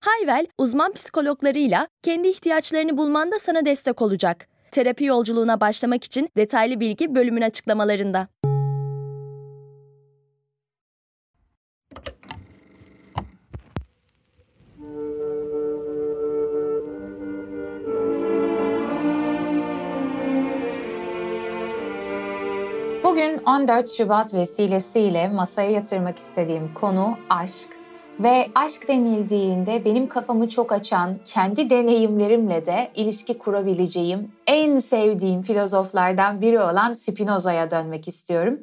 Hayvel, uzman psikologlarıyla kendi ihtiyaçlarını bulmanda sana destek olacak. Terapi yolculuğuna başlamak için detaylı bilgi bölümün açıklamalarında. Bugün 14 Şubat vesilesiyle masaya yatırmak istediğim konu aşk. Ve aşk denildiğinde benim kafamı çok açan, kendi deneyimlerimle de ilişki kurabileceğim en sevdiğim filozoflardan biri olan Spinoza'ya dönmek istiyorum.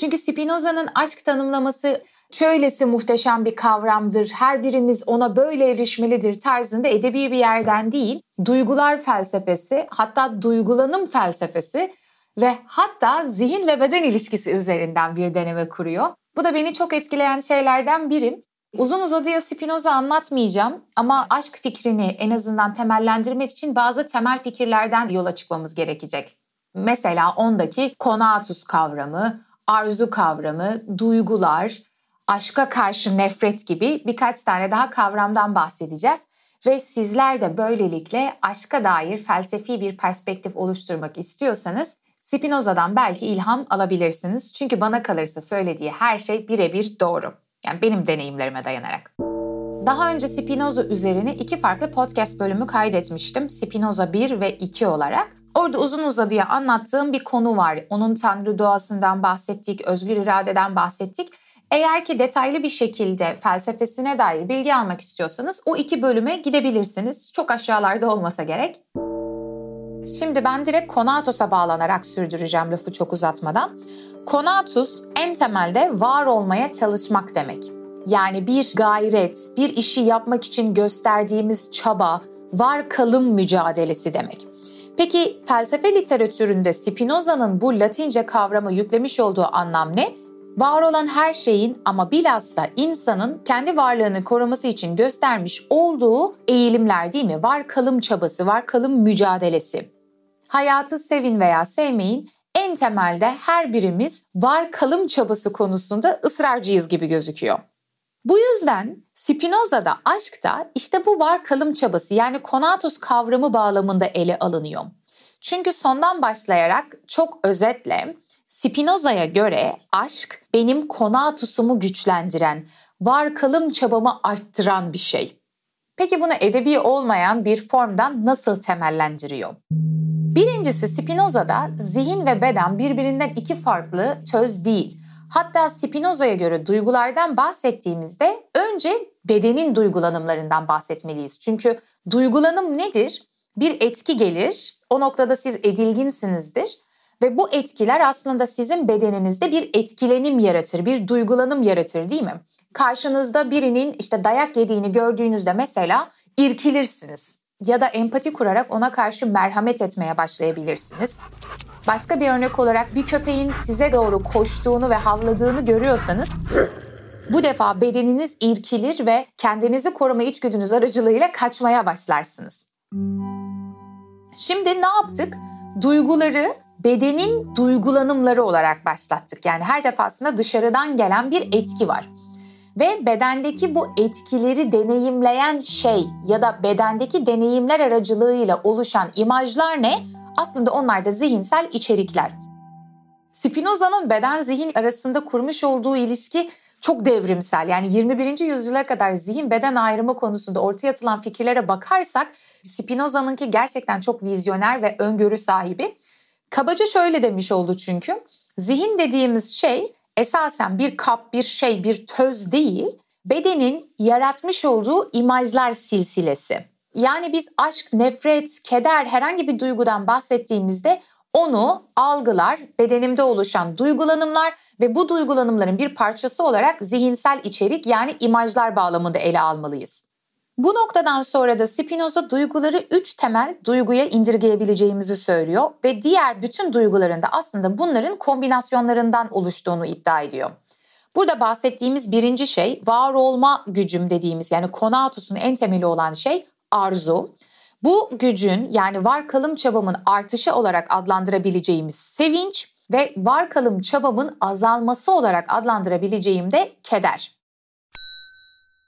Çünkü Spinoza'nın aşk tanımlaması şöylesi muhteşem bir kavramdır, her birimiz ona böyle erişmelidir tarzında edebi bir yerden değil, duygular felsefesi, hatta duygulanım felsefesi ve hatta zihin ve beden ilişkisi üzerinden bir deneme kuruyor. Bu da beni çok etkileyen şeylerden biri. Uzun uzadıya Spinoza anlatmayacağım ama aşk fikrini en azından temellendirmek için bazı temel fikirlerden yola çıkmamız gerekecek. Mesela ondaki konatus kavramı, arzu kavramı, duygular, aşka karşı nefret gibi birkaç tane daha kavramdan bahsedeceğiz. Ve sizler de böylelikle aşka dair felsefi bir perspektif oluşturmak istiyorsanız Spinoza'dan belki ilham alabilirsiniz. Çünkü bana kalırsa söylediği her şey birebir doğru. Yani benim deneyimlerime dayanarak. Daha önce Spinoza üzerine iki farklı podcast bölümü kaydetmiştim. Spinoza 1 ve 2 olarak. Orada uzun uzadıya anlattığım bir konu var. Onun tanrı doğasından bahsettik, özgür iradeden bahsettik. Eğer ki detaylı bir şekilde felsefesine dair bilgi almak istiyorsanız o iki bölüme gidebilirsiniz. Çok aşağılarda olmasa gerek. Şimdi ben direkt Konatos'a bağlanarak sürdüreceğim lafı çok uzatmadan. Konatus en temelde var olmaya çalışmak demek. Yani bir gayret, bir işi yapmak için gösterdiğimiz çaba, var kalım mücadelesi demek. Peki felsefe literatüründe Spinoza'nın bu Latince kavramı yüklemiş olduğu anlam ne? Var olan her şeyin ama bilhassa insanın kendi varlığını koruması için göstermiş olduğu eğilimler değil mi? Var kalım çabası, var kalım mücadelesi. Hayatı sevin veya sevmeyin en temelde her birimiz var kalım çabası konusunda ısrarcıyız gibi gözüküyor. Bu yüzden Spinoza'da aşkta işte bu var kalım çabası yani konatus kavramı bağlamında ele alınıyor. Çünkü sondan başlayarak çok özetle Spinoza'ya göre aşk benim konatusumu güçlendiren, var kalım çabamı arttıran bir şey. Peki bunu edebi olmayan bir formdan nasıl temellendiriyor? Birincisi Spinoza'da zihin ve beden birbirinden iki farklı töz değil. Hatta Spinoza'ya göre duygulardan bahsettiğimizde önce bedenin duygulanımlarından bahsetmeliyiz. Çünkü duygulanım nedir? Bir etki gelir, o noktada siz edilginsinizdir ve bu etkiler aslında sizin bedeninizde bir etkilenim yaratır, bir duygulanım yaratır değil mi? Karşınızda birinin işte dayak yediğini gördüğünüzde mesela irkilirsiniz ya da empati kurarak ona karşı merhamet etmeye başlayabilirsiniz. Başka bir örnek olarak bir köpeğin size doğru koştuğunu ve havladığını görüyorsanız bu defa bedeniniz irkilir ve kendinizi koruma içgüdünüz aracılığıyla kaçmaya başlarsınız. Şimdi ne yaptık? Duyguları bedenin duygulanımları olarak başlattık. Yani her defasında dışarıdan gelen bir etki var. Ve bedendeki bu etkileri deneyimleyen şey ya da bedendeki deneyimler aracılığıyla oluşan imajlar ne? Aslında onlar da zihinsel içerikler. Spinoza'nın beden zihin arasında kurmuş olduğu ilişki çok devrimsel. Yani 21. yüzyıla kadar zihin beden ayrımı konusunda ortaya atılan fikirlere bakarsak Spinoza'nınki gerçekten çok vizyoner ve öngörü sahibi. Kabaca şöyle demiş oldu çünkü. Zihin dediğimiz şey esasen bir kap, bir şey, bir töz değil, bedenin yaratmış olduğu imajlar silsilesi. Yani biz aşk, nefret, keder herhangi bir duygudan bahsettiğimizde onu algılar, bedenimde oluşan duygulanımlar ve bu duygulanımların bir parçası olarak zihinsel içerik yani imajlar bağlamında ele almalıyız. Bu noktadan sonra da Spinoza duyguları üç temel duyguya indirgeyebileceğimizi söylüyor ve diğer bütün duyguların da aslında bunların kombinasyonlarından oluştuğunu iddia ediyor. Burada bahsettiğimiz birinci şey var olma gücüm dediğimiz yani konatus'un en temeli olan şey arzu. Bu gücün yani var kalım çabamın artışı olarak adlandırabileceğimiz sevinç ve var kalım çabamın azalması olarak adlandırabileceğim de keder.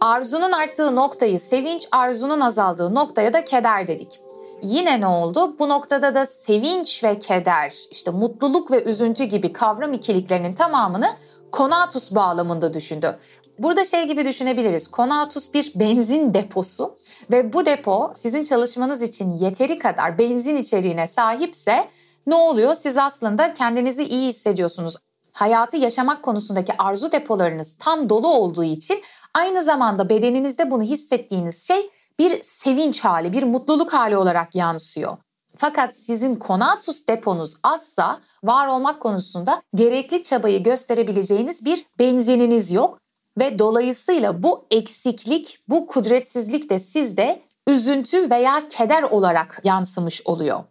Arzunun arttığı noktayı sevinç, arzunun azaldığı noktaya da keder dedik. Yine ne oldu? Bu noktada da sevinç ve keder, işte mutluluk ve üzüntü gibi kavram ikiliklerinin tamamını konatus bağlamında düşündü. Burada şey gibi düşünebiliriz. Konatus bir benzin deposu ve bu depo sizin çalışmanız için yeteri kadar benzin içeriğine sahipse ne oluyor? Siz aslında kendinizi iyi hissediyorsunuz. Hayatı yaşamak konusundaki arzu depolarınız tam dolu olduğu için aynı zamanda bedeninizde bunu hissettiğiniz şey bir sevinç hali, bir mutluluk hali olarak yansıyor. Fakat sizin konatus deponuz azsa var olmak konusunda gerekli çabayı gösterebileceğiniz bir benzininiz yok ve dolayısıyla bu eksiklik, bu kudretsizlik de sizde üzüntü veya keder olarak yansımış oluyor.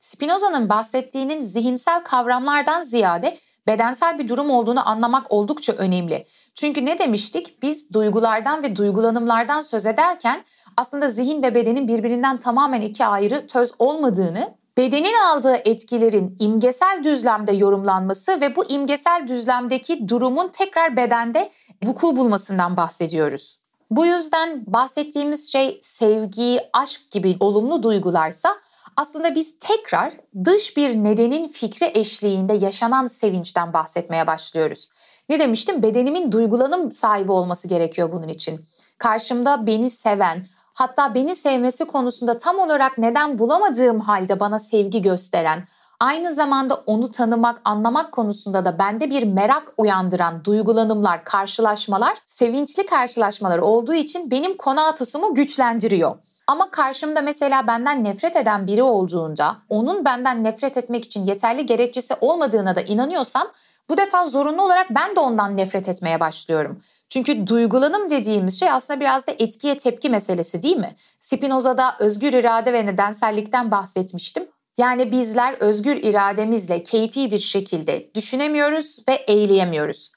Spinoza'nın bahsettiğinin zihinsel kavramlardan ziyade bedensel bir durum olduğunu anlamak oldukça önemli. Çünkü ne demiştik? Biz duygulardan ve duygulanımlardan söz ederken aslında zihin ve bedenin birbirinden tamamen iki ayrı töz olmadığını, bedenin aldığı etkilerin imgesel düzlemde yorumlanması ve bu imgesel düzlemdeki durumun tekrar bedende vuku bulmasından bahsediyoruz. Bu yüzden bahsettiğimiz şey sevgi, aşk gibi olumlu duygularsa aslında biz tekrar dış bir nedenin fikri eşliğinde yaşanan sevinçten bahsetmeye başlıyoruz. Ne demiştim? Bedenimin duygulanım sahibi olması gerekiyor bunun için. Karşımda beni seven, hatta beni sevmesi konusunda tam olarak neden bulamadığım halde bana sevgi gösteren, aynı zamanda onu tanımak, anlamak konusunda da bende bir merak uyandıran duygulanımlar, karşılaşmalar, sevinçli karşılaşmalar olduğu için benim konatusumu güçlendiriyor. Ama karşımda mesela benden nefret eden biri olduğunda onun benden nefret etmek için yeterli gerekçesi olmadığına da inanıyorsam bu defa zorunlu olarak ben de ondan nefret etmeye başlıyorum. Çünkü duygulanım dediğimiz şey aslında biraz da etkiye tepki meselesi değil mi? Spinoza'da özgür irade ve nedensellikten bahsetmiştim. Yani bizler özgür irademizle keyfi bir şekilde düşünemiyoruz ve eyleyemiyoruz.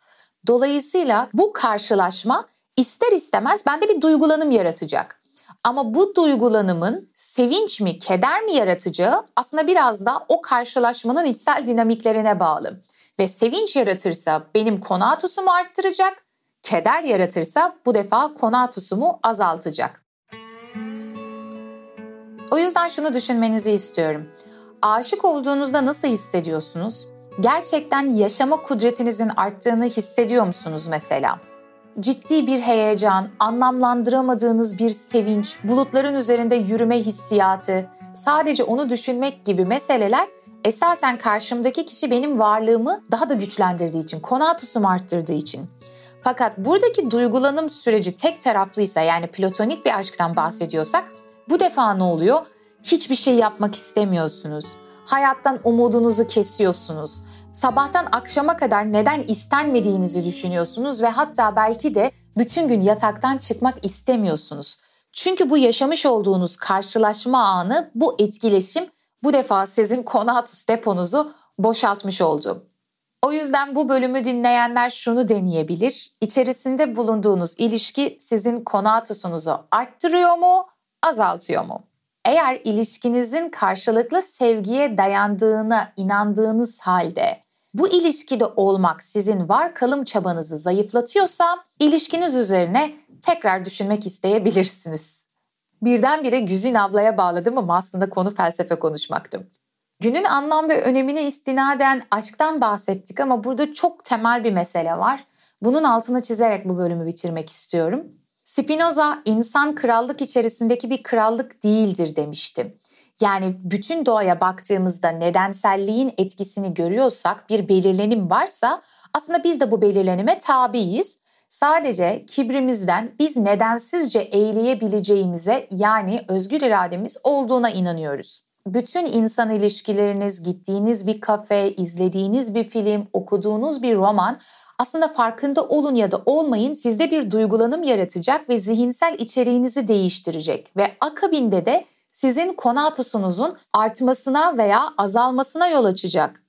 Dolayısıyla bu karşılaşma ister istemez bende bir duygulanım yaratacak. Ama bu duygulanımın sevinç mi, keder mi yaratacağı aslında biraz da o karşılaşmanın içsel dinamiklerine bağlı. Ve sevinç yaratırsa benim konatusumu arttıracak, keder yaratırsa bu defa konatusumu azaltacak. O yüzden şunu düşünmenizi istiyorum. Aşık olduğunuzda nasıl hissediyorsunuz? Gerçekten yaşama kudretinizin arttığını hissediyor musunuz mesela? Ciddi bir heyecan, anlamlandıramadığınız bir sevinç, bulutların üzerinde yürüme hissiyatı, sadece onu düşünmek gibi meseleler esasen karşımdaki kişi benim varlığımı daha da güçlendirdiği için, konatusumu arttırdığı için. Fakat buradaki duygulanım süreci tek taraflıysa yani platonik bir aşktan bahsediyorsak bu defa ne oluyor? Hiçbir şey yapmak istemiyorsunuz. Hayattan umudunuzu kesiyorsunuz sabahtan akşama kadar neden istenmediğinizi düşünüyorsunuz ve hatta belki de bütün gün yataktan çıkmak istemiyorsunuz. Çünkü bu yaşamış olduğunuz karşılaşma anı, bu etkileşim bu defa sizin konatus deponuzu boşaltmış oldu. O yüzden bu bölümü dinleyenler şunu deneyebilir. İçerisinde bulunduğunuz ilişki sizin konatusunuzu arttırıyor mu, azaltıyor mu? Eğer ilişkinizin karşılıklı sevgiye dayandığına inandığınız halde bu ilişkide olmak sizin var kalım çabanızı zayıflatıyorsa ilişkiniz üzerine tekrar düşünmek isteyebilirsiniz. Birdenbire Güzin ablaya bağladım ama aslında konu felsefe konuşmaktı. Günün anlam ve önemine istinaden aşktan bahsettik ama burada çok temel bir mesele var. Bunun altını çizerek bu bölümü bitirmek istiyorum. Spinoza insan krallık içerisindeki bir krallık değildir demişti. Yani bütün doğaya baktığımızda nedenselliğin etkisini görüyorsak bir belirlenim varsa aslında biz de bu belirlenime tabiiz. Sadece kibrimizden biz nedensizce eğleyebileceğimize yani özgür irademiz olduğuna inanıyoruz. Bütün insan ilişkileriniz, gittiğiniz bir kafe, izlediğiniz bir film, okuduğunuz bir roman aslında farkında olun ya da olmayın sizde bir duygulanım yaratacak ve zihinsel içeriğinizi değiştirecek ve akabinde de sizin konatusunuzun artmasına veya azalmasına yol açacak.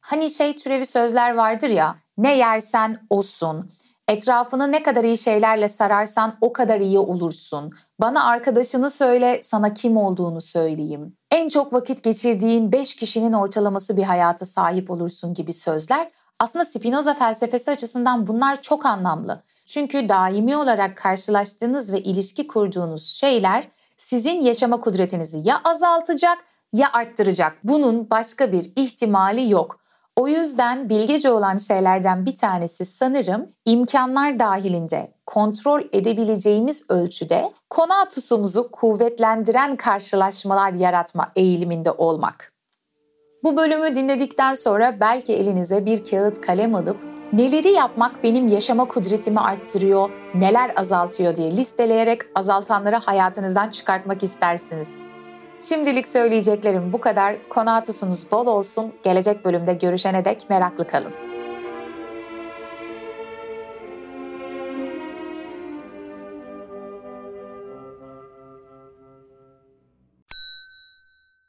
Hani şey türevi sözler vardır ya, ne yersen osun, etrafını ne kadar iyi şeylerle sararsan o kadar iyi olursun. Bana arkadaşını söyle, sana kim olduğunu söyleyeyim. En çok vakit geçirdiğin 5 kişinin ortalaması bir hayata sahip olursun gibi sözler aslında Spinoza felsefesi açısından bunlar çok anlamlı. Çünkü daimi olarak karşılaştığınız ve ilişki kurduğunuz şeyler sizin yaşama kudretinizi ya azaltacak ya arttıracak. Bunun başka bir ihtimali yok. O yüzden bilgece olan şeylerden bir tanesi sanırım imkanlar dahilinde kontrol edebileceğimiz ölçüde konatusumuzu kuvvetlendiren karşılaşmalar yaratma eğiliminde olmak. Bu bölümü dinledikten sonra belki elinize bir kağıt kalem alıp neleri yapmak benim yaşama kudretimi arttırıyor, neler azaltıyor diye listeleyerek azaltanları hayatınızdan çıkartmak istersiniz. Şimdilik söyleyeceklerim bu kadar. Konatusunuz bol olsun. Gelecek bölümde görüşene dek meraklı kalın.